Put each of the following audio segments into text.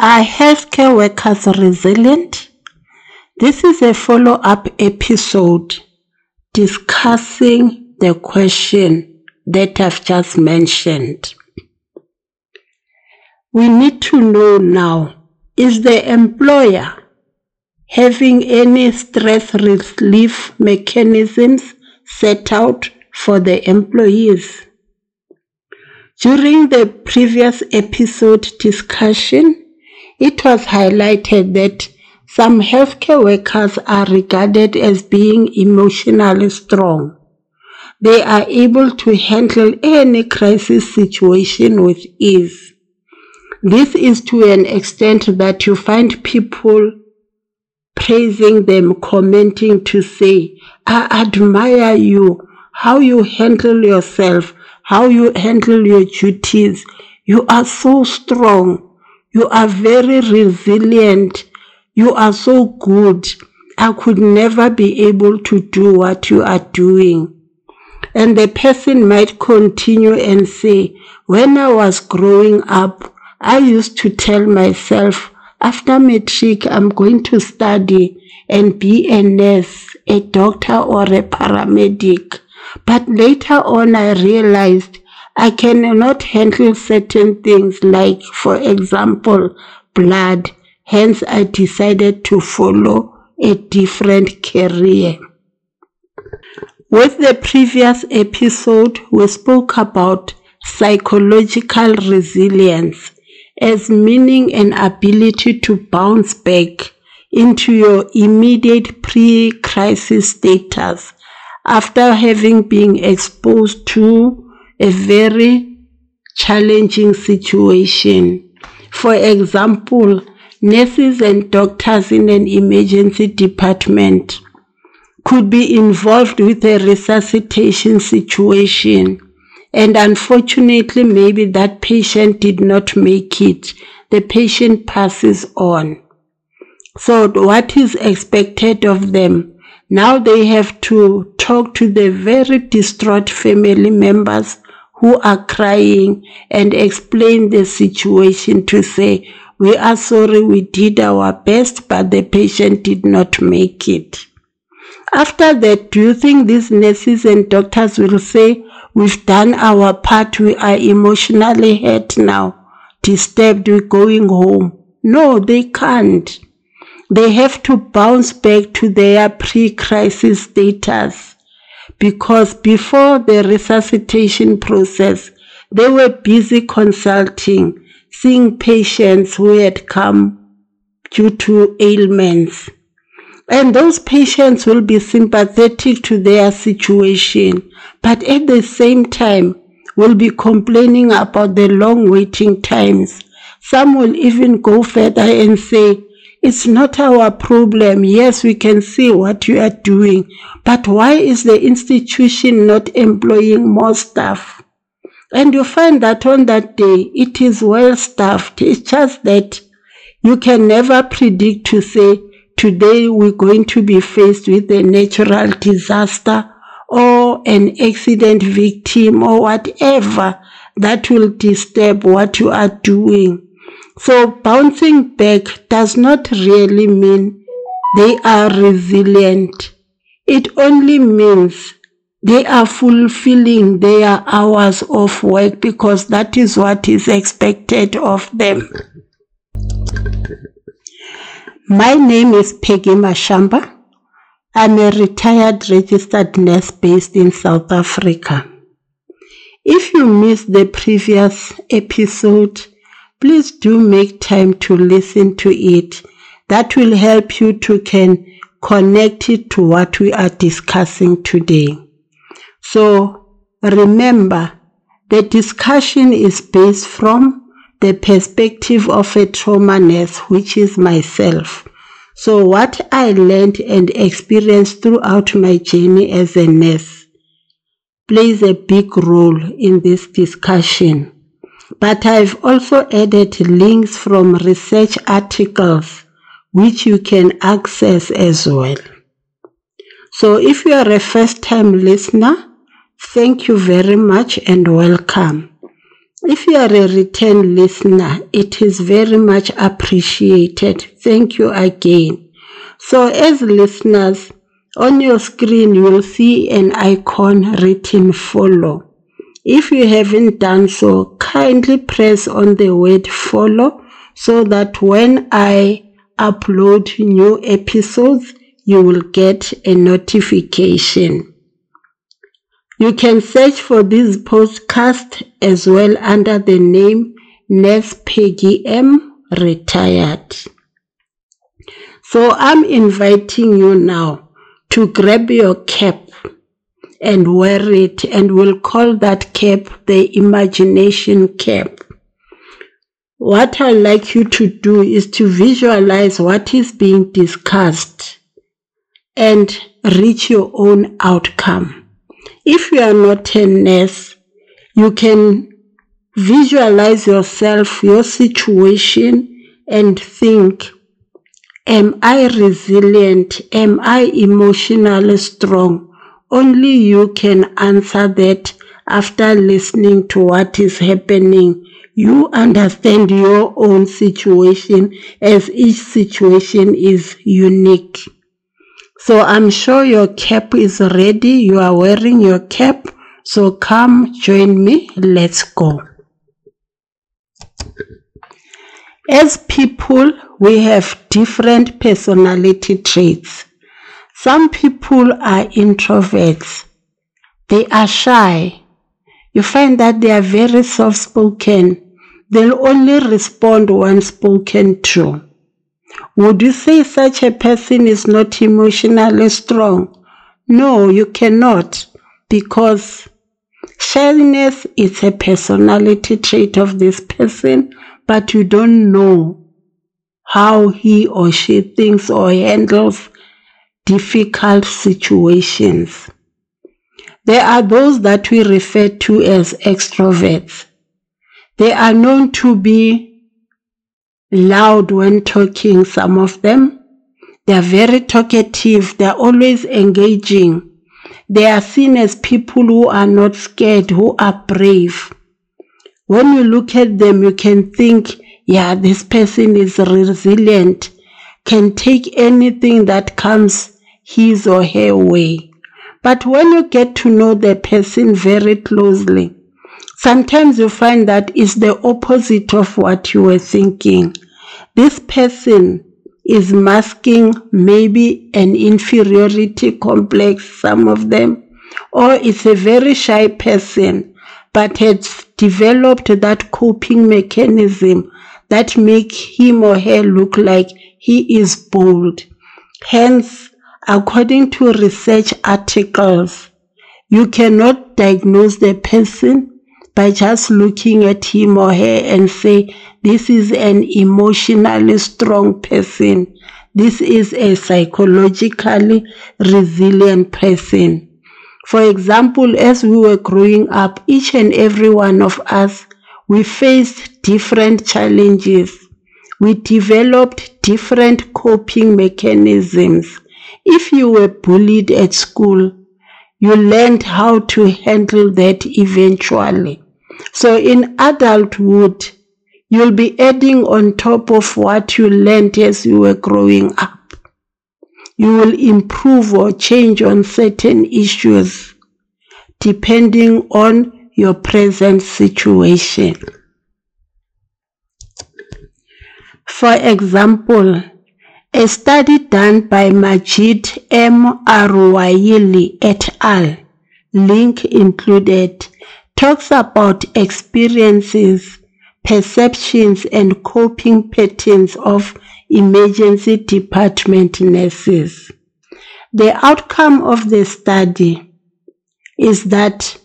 Are healthcare workers resilient? This is a follow up episode discussing the question that I've just mentioned. We need to know now is the employer having any stress relief mechanisms set out for the employees? During the previous episode discussion, it was highlighted that some healthcare workers are regarded as being emotionally strong. They are able to handle any crisis situation with ease. This is to an extent that you find people praising them, commenting to say, I admire you, how you handle yourself, how you handle your duties. You are so strong. You are very resilient. You are so good. I could never be able to do what you are doing. And the person might continue and say, when I was growing up, I used to tell myself, after matric, I'm going to study and be a nurse, a doctor, or a paramedic. But later on, I realized I cannot handle certain things, like, for example, blood. Hence, I decided to follow a different career. With the previous episode, we spoke about psychological resilience as meaning an ability to bounce back into your immediate pre-crisis status after having been exposed to a very challenging situation. For example, nurses and doctors in an emergency department could be involved with a resuscitation situation and unfortunately, maybe that patient did not make it. The patient passes on. So what is expected of them? Now they have to talk to the very distraught family members who are crying and explain the situation to say, we are sorry we did our best, but the patient did not make it. After that, do you think these nurses and doctors will say, We've done our part. We are emotionally hurt now, disturbed. We're going home. No, they can't. They have to bounce back to their pre-crisis status because before the resuscitation process, they were busy consulting, seeing patients who had come due to ailments. And those patients will be sympathetic to their situation, but at the same time will be complaining about the long waiting times. Some will even go further and say, it's not our problem. Yes, we can see what you are doing, but why is the institution not employing more staff? And you find that on that day, it is well staffed. It's just that you can never predict to say, today we're going to be faced with a natural disaster or an accident victim or whatever that will disturb what you are doing. So bouncing back does not really mean they are resilient. It only means they are fulfilling their hours of work because that is what is expected of them. My name is Peggy Mashamba. I'm a retired registered nurse based in South Africa. If you missed the previous episode, please do make time to listen to it. That will help you to can connect it to what we are discussing today. So remember, the discussion is based from the perspective of a trauma nurse, which is myself. So what I learned and experienced throughout my journey as a nurse plays a big role in this discussion. But I've also added links from research articles which you can access as well. So if you are a first time listener, thank you very much and welcome. If you are a return listener, it is very much appreciated. Thank you again. So as listeners, on your screen you will see an icon written follow. If you haven't done so, kindly press on the word follow so that when I upload new episodes, you will get a notification. You can search for this podcast as well under the name Nurse Peggy M Retired. So I'm inviting you now to grab your cap and wear it and we'll call that cap the imagination cap. What I'd like you to do is to visualize what is being discussed and reach your own outcome. If you are not a nurse, you can visualize yourself, your situation, and think, Am I resilient? Am I emotionally strong? Only you can answer that after listening to what is happening. You understand your own situation as each situation is unique. So I'm sure your cap is ready. You are wearing your cap. So come join me. Let's go. As people, we have different personality traits. Some people are introverts. They are shy. You find that they are very soft spoken. They'll only respond when spoken to. Would you say such a person is not emotionally strong? No, you cannot because shyness is a personality trait of this person, but you don't know how he or she thinks or handles difficult situations. There are those that we refer to as extroverts. They are known to be loud when talking, some of them. They are very talkative. They are always engaging. They are seen as people who are not scared, who are brave. When you look at them, you can think, yeah, this person is resilient, can take anything that comes his or her way. But when you get to know the person very closely, sometimes you find that it's the opposite of what you were thinking. This person is masking maybe an inferiority complex, some of them, or it's a very shy person, but has developed that coping mechanism that make him or her look like he is bold. Hence, According to research articles, you cannot diagnose the person by just looking at him or her and say, this is an emotionally strong person. This is a psychologically resilient person. For example, as we were growing up, each and every one of us, we faced different challenges. We developed different coping mechanisms. If you were bullied at school, you learned how to handle that eventually. So in adulthood, you'll be adding on top of what you learned as you were growing up. You will improve or change on certain issues depending on your present situation. For example, a study done by Majid M. Arwaili et al., link included, talks about experiences, perceptions, and coping patterns of emergency department nurses. The outcome of the study is that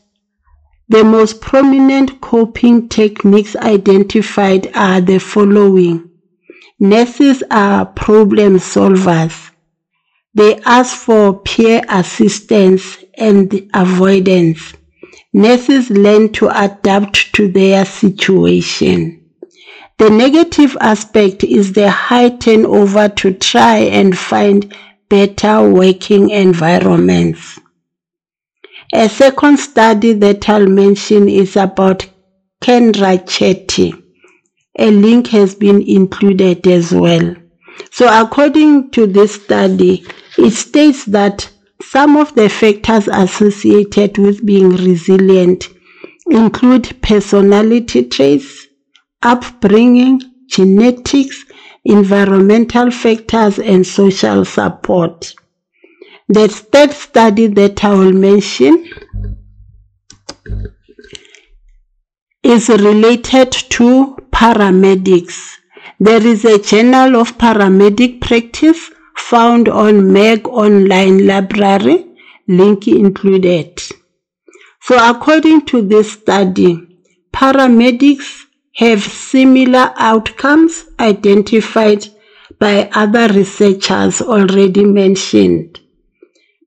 the most prominent coping techniques identified are the following Nurses are problem solvers. They ask for peer assistance and avoidance. Nurses learn to adapt to their situation. The negative aspect is the high turnover to try and find better working environments. A second study that I'll mention is about Kendra Cherry. A link has been included as well. So according to this study, it states that some of the factors associated with being resilient include personality traits, upbringing, genetics, environmental factors, and social support. The third study that I will mention is related to paramedics. There is a journal of paramedic practice found on MAG online library, link included. So according to this study, paramedics have similar outcomes identified by other researchers already mentioned.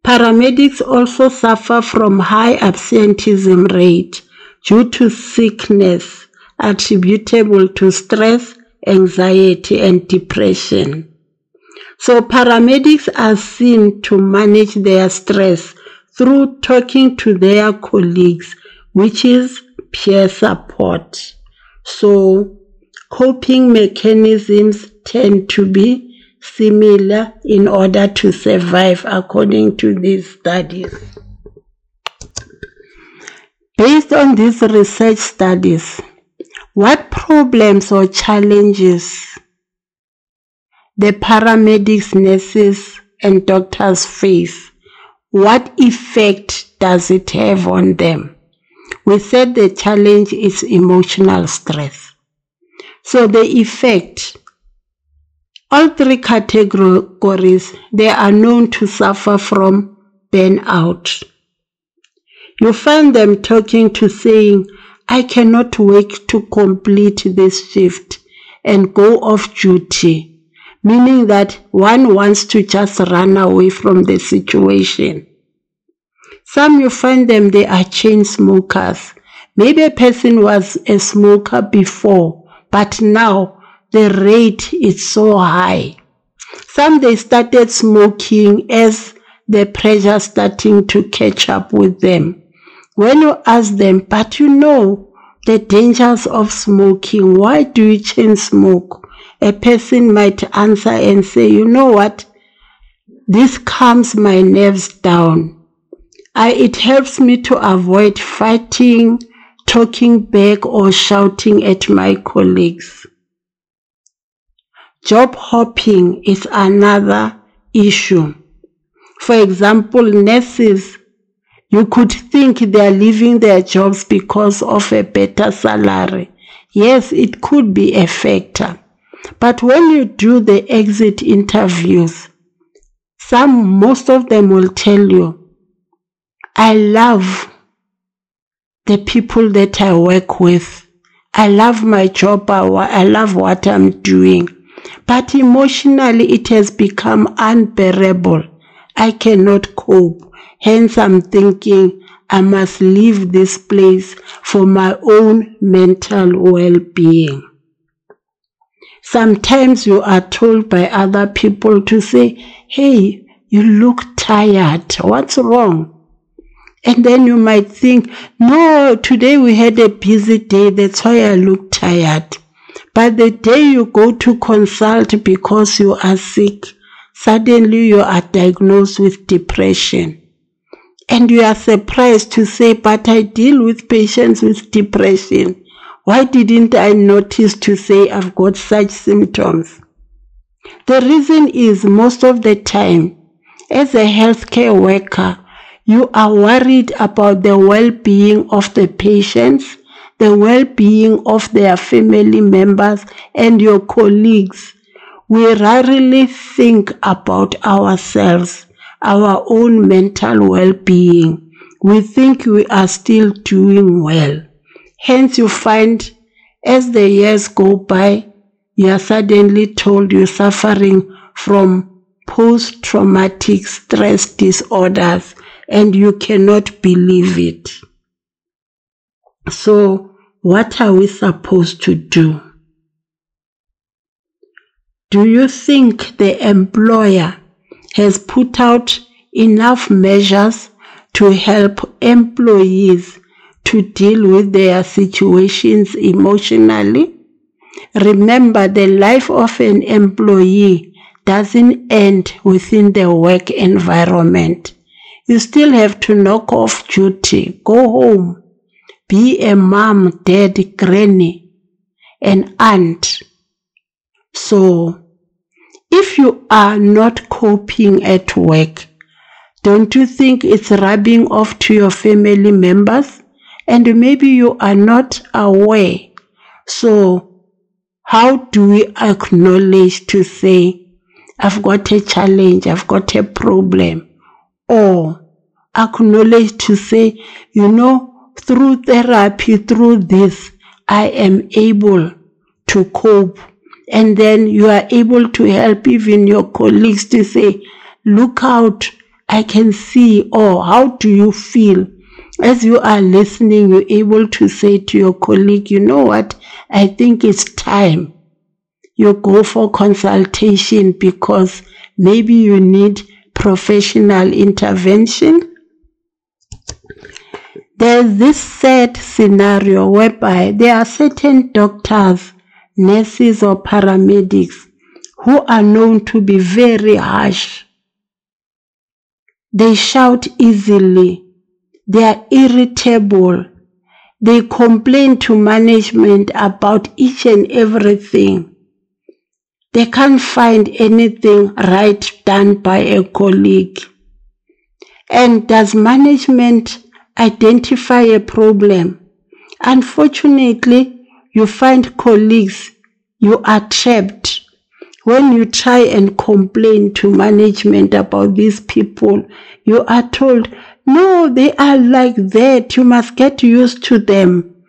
Paramedics also suffer from high absenteeism rate due to sickness attributable to stress, anxiety, and depression. So paramedics are seen to manage their stress through talking to their colleagues, which is peer support. So coping mechanisms tend to be similar in order to survive according to these studies. Based on these research studies, what problems or challenges the paramedics, nurses, and doctors face. What effect does it have on them? We said the challenge is emotional stress. So the effect, all three categories, they are known to suffer from burnout. You find them talking to saying, I cannot wait to complete this shift and go off duty meaning that one wants to just run away from the situation. Some you find them, they are chain smokers. Maybe a person was a smoker before, but now the rate is so high. Some they started smoking as the pressure starting to catch up with them. When you ask them, but you know the dangers of smoking, why do you chain smoke? a person might answer and say, you know what? This calms my nerves down. I, it helps me to avoid fighting, talking back or shouting at my colleagues. Job hopping is another issue. For example, nurses, you could think they are leaving their jobs because of a better salary. Yes, it could be a factor. But when you do the exit interviews, some, most of them will tell you, I love the people that I work with. I love my job. I love what I'm doing. But emotionally, it has become unbearable. I cannot cope. Hence, I'm thinking I must leave this place for my own mental well being. Sometimes you are told by other people to say, Hey, you look tired. What's wrong? And then you might think, No, today we had a busy day. That's why I look tired. But the day you go to consult because you are sick, suddenly you are diagnosed with depression. And you are surprised to say, But I deal with patients with depression. Why didn't I notice to say I've got such symptoms? The reason is most of the time, as a healthcare worker, you are worried about the well-being of the patients, the well-being of their family members and your colleagues. We rarely think about ourselves, our own mental well-being. We think we are still doing well. Hence, you find as the years go by, you are suddenly told you're suffering from post traumatic stress disorders and you cannot believe it. So, what are we supposed to do? Do you think the employer has put out enough measures to help employees to deal with their situations emotionally. Remember, the life of an employee doesn't end within the work environment. You still have to knock off duty, go home, be a mom, dad, granny, an aunt. So, if you are not coping at work, don't you think it's rubbing off to your family members? And maybe you are not aware. So, how do we acknowledge to say, I've got a challenge, I've got a problem? Or acknowledge to say, you know, through therapy, through this, I am able to cope and then you are able to help even your colleagues to say, look out, I can see, or how do you feel? As you are listening, you're able to say to your colleague, you know what, I think it's time you go for consultation because maybe you need professional intervention. There's this sad scenario whereby there are certain doctors nurses or paramedics who are known to be very harsh. They shout easily. They are irritable. They complain to management about each and everything. They can't find anything right done by a colleague. And does management identify a problem? Unfortunately, you find colleagues, you are trapped. When you try and complain to management about these people, you are told, no, they are like that. You must get used to them.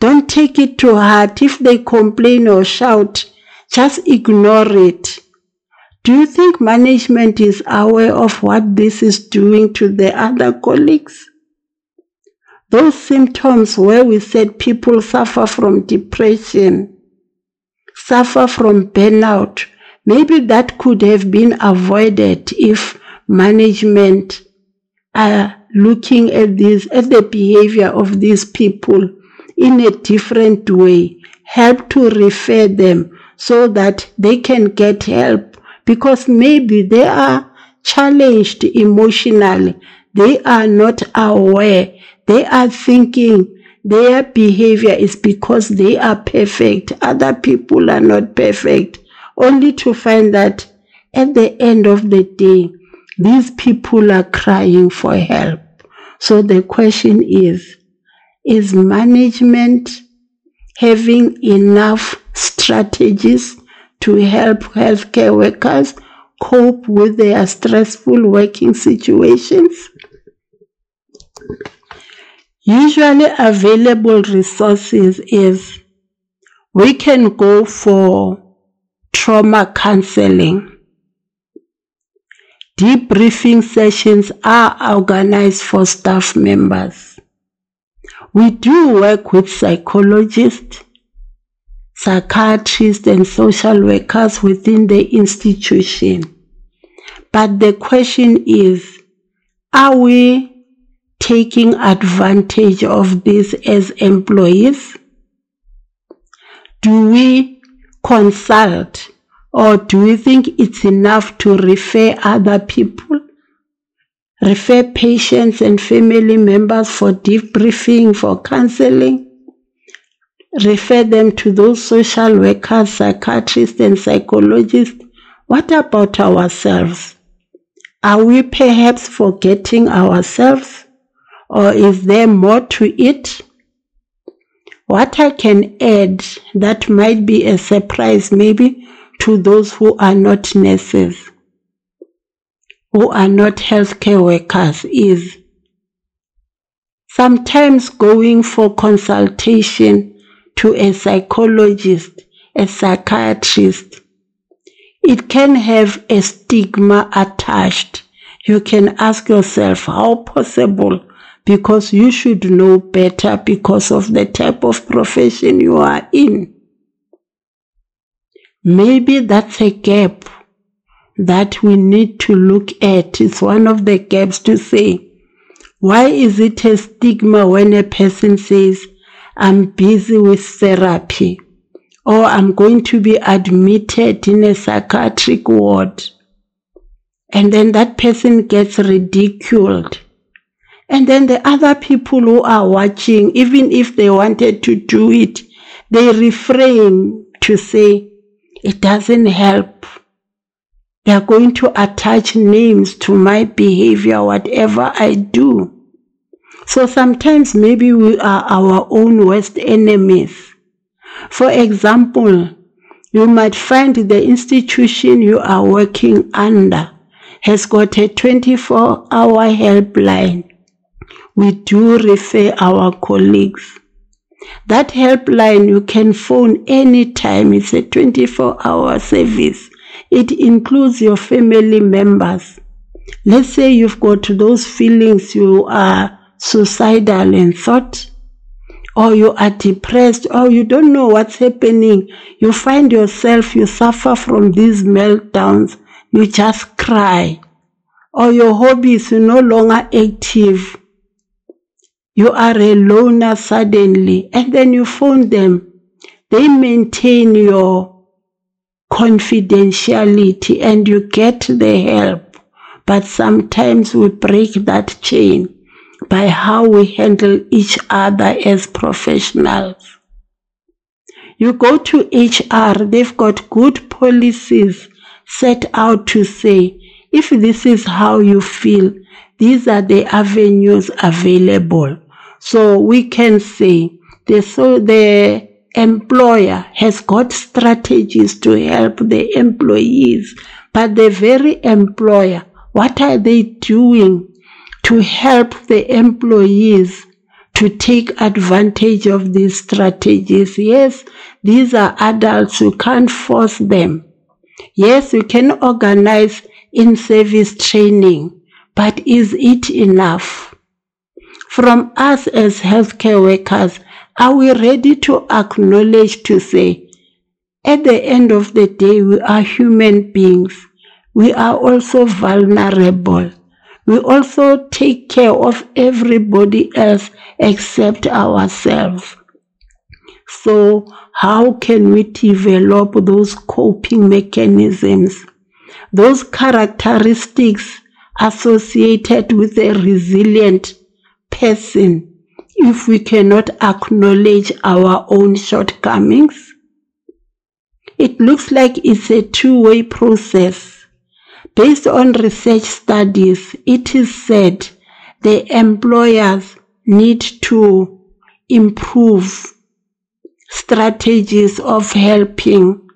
Don't take it to heart. If they complain or shout, just ignore it. Do you think management is aware of what this is doing to the other colleagues? Those symptoms where we said people suffer from depression, suffer from burnout, maybe that could have been avoided if management are looking at this, at the behavior of these people in a different way, help to refer them so that they can get help because maybe they are challenged emotionally. They are not aware they are thinking their behavior is because they are perfect. Other people are not perfect. Only to find that at the end of the day, these people are crying for help. So the question is, is management having enough strategies to help healthcare workers cope with their stressful working situations? Usually available resources is we can go for trauma counseling. Debriefing sessions are organized for staff members. We do work with psychologists, psychiatrists, and social workers within the institution. But the question is, are we taking advantage of this as employees? Do we consult or do we think it's enough to refer other people? Refer patients and family members for debriefing, for counseling? Refer them to those social workers, psychiatrists, and psychologists? What about ourselves? Are we perhaps forgetting ourselves? Or is there more to it? What I can add that might be a surprise maybe to those who are not nurses, who are not healthcare workers is sometimes going for consultation to a psychologist, a psychiatrist, it can have a stigma attached. You can ask yourself, how possible because you should know better because of the type of profession you are in. Maybe that's a gap that we need to look at. It's one of the gaps to say, Why is it a stigma when a person says, I'm busy with therapy or I'm going to be admitted in a psychiatric ward? And then that person gets ridiculed. And then the other people who are watching, even if they wanted to do it, they refrain to say, it doesn't help. They are going to attach names to my behavior, whatever I do. So sometimes maybe we are our own worst enemies. For example, you might find the institution you are working under has got a 24 hour helpline. We do refer our colleagues. That helpline you can phone anytime. It's a 24 hour service. It includes your family members. Let's say you've got those feelings you are suicidal in thought, or you are depressed, or you don't know what's happening. You find yourself, you suffer from these meltdowns, you just cry, or your hobbies are no longer active you are a loner suddenly, and then you phone them. They maintain your confidentiality and you get the help. But sometimes we break that chain by how we handle each other as professionals. You go to HR, they've got good policies set out to say, if this is how you feel, these are the avenues available. So we can say the, so the employer has got strategies to help the employees, but the very employer, what are they doing to help the employees to take advantage of these strategies? Yes, these are adults, you can't force them. Yes, you can organize in service training, but is it enough? From us as healthcare workers, are we ready to acknowledge to say, at the end of the day, we are human beings. We are also vulnerable. We also take care of everybody else except ourselves. So, how can we develop those coping mechanisms, those characteristics associated with a resilient person if we cannot acknowledge our own shortcomings? It looks like it's a two way process. Based on research studies, it is said the employers need to improve strategies of helping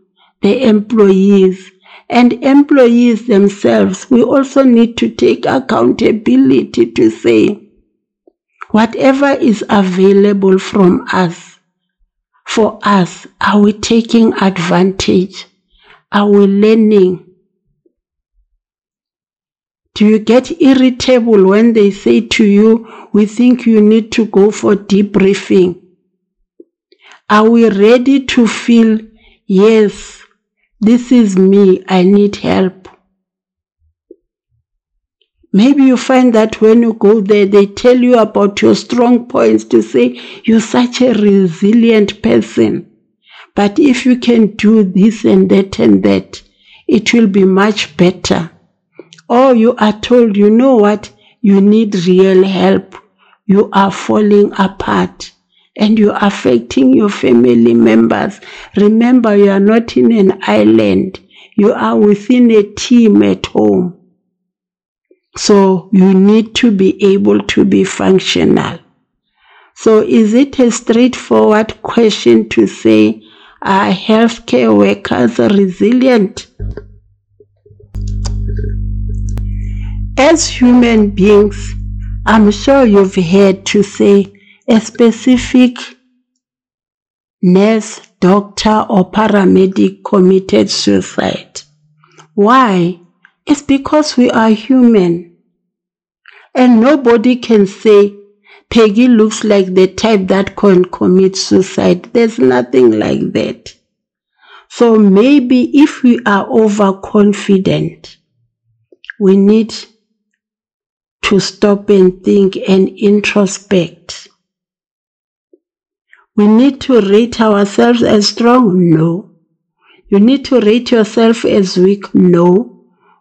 the employees and employees themselves. We also need to take accountability to say, Whatever is available from us, for us, are we taking advantage? Are we learning? Do you get irritable when they say to you, we think you need to go for debriefing? Are we ready to feel, yes, this is me, I need help? Maybe you find that when you go there, they tell you about your strong points to say you're such a resilient person. But if you can do this and that and that, it will be much better. Or you are told, you know what, you need real help. You are falling apart and you're affecting your family members. Remember, you are not in an island. You are within a team at home. So you need to be able to be functional. So is it a straightforward question to say, are healthcare workers resilient? As human beings, I'm sure you've heard to say a specific nurse, doctor, or paramedic committed suicide. Why? It's because we are human. And nobody can say Peggy looks like the type that can commit suicide. There's nothing like that. So maybe if we are overconfident, we need to stop and think and introspect. We need to rate ourselves as strong? No. You need to rate yourself as weak? No.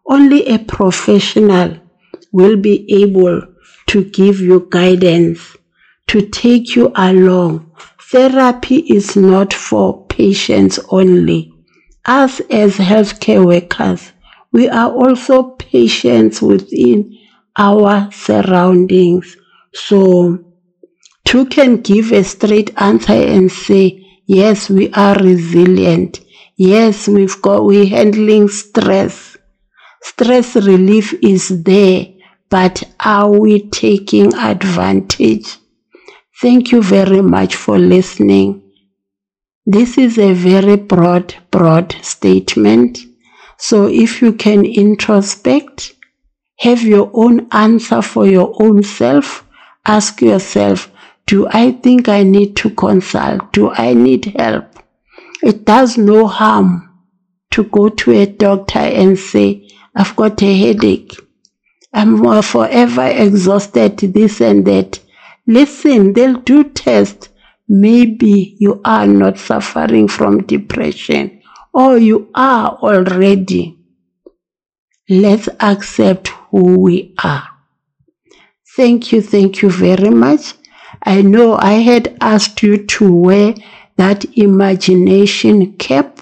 Only a professional will be able to give you guidance, to take you along. Therapy is not for patients only. Us as healthcare workers, we are also patients within our surroundings. So Two can give a straight answer and say, yes, we are resilient. Yes, we've got, we're handling stress. Stress relief is there, but are we taking advantage? Thank you very much for listening. This is a very broad, broad statement. So if you can introspect, have your own answer for your own self, ask yourself, do I think I need to consult? Do I need help? It does no harm to go to a doctor and say, I've got a headache. I'm forever exhausted, this and that. Listen, they'll do tests. Maybe you are not suffering from depression or you are already. Let's accept who we are. Thank you, thank you very much. I know I had asked you to wear that imagination cap.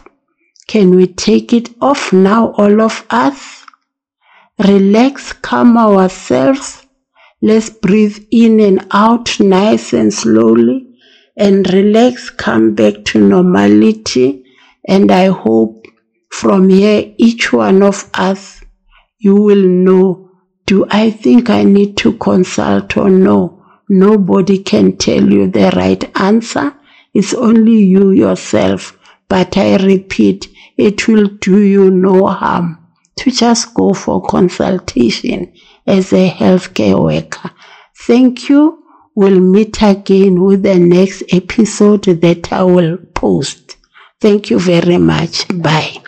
Can we take it off now, all of us? Relax, calm ourselves. Let's breathe in and out nice and slowly and relax, come back to normality. And I hope from here, each one of us, you will know, do I think I need to consult or no? Nobody can tell you the right answer. It's only you yourself. But I repeat, it will do you no harm to just go for consultation as a healthcare worker. Thank you. We'll meet again with the next episode that I will post. Thank you very much. Bye.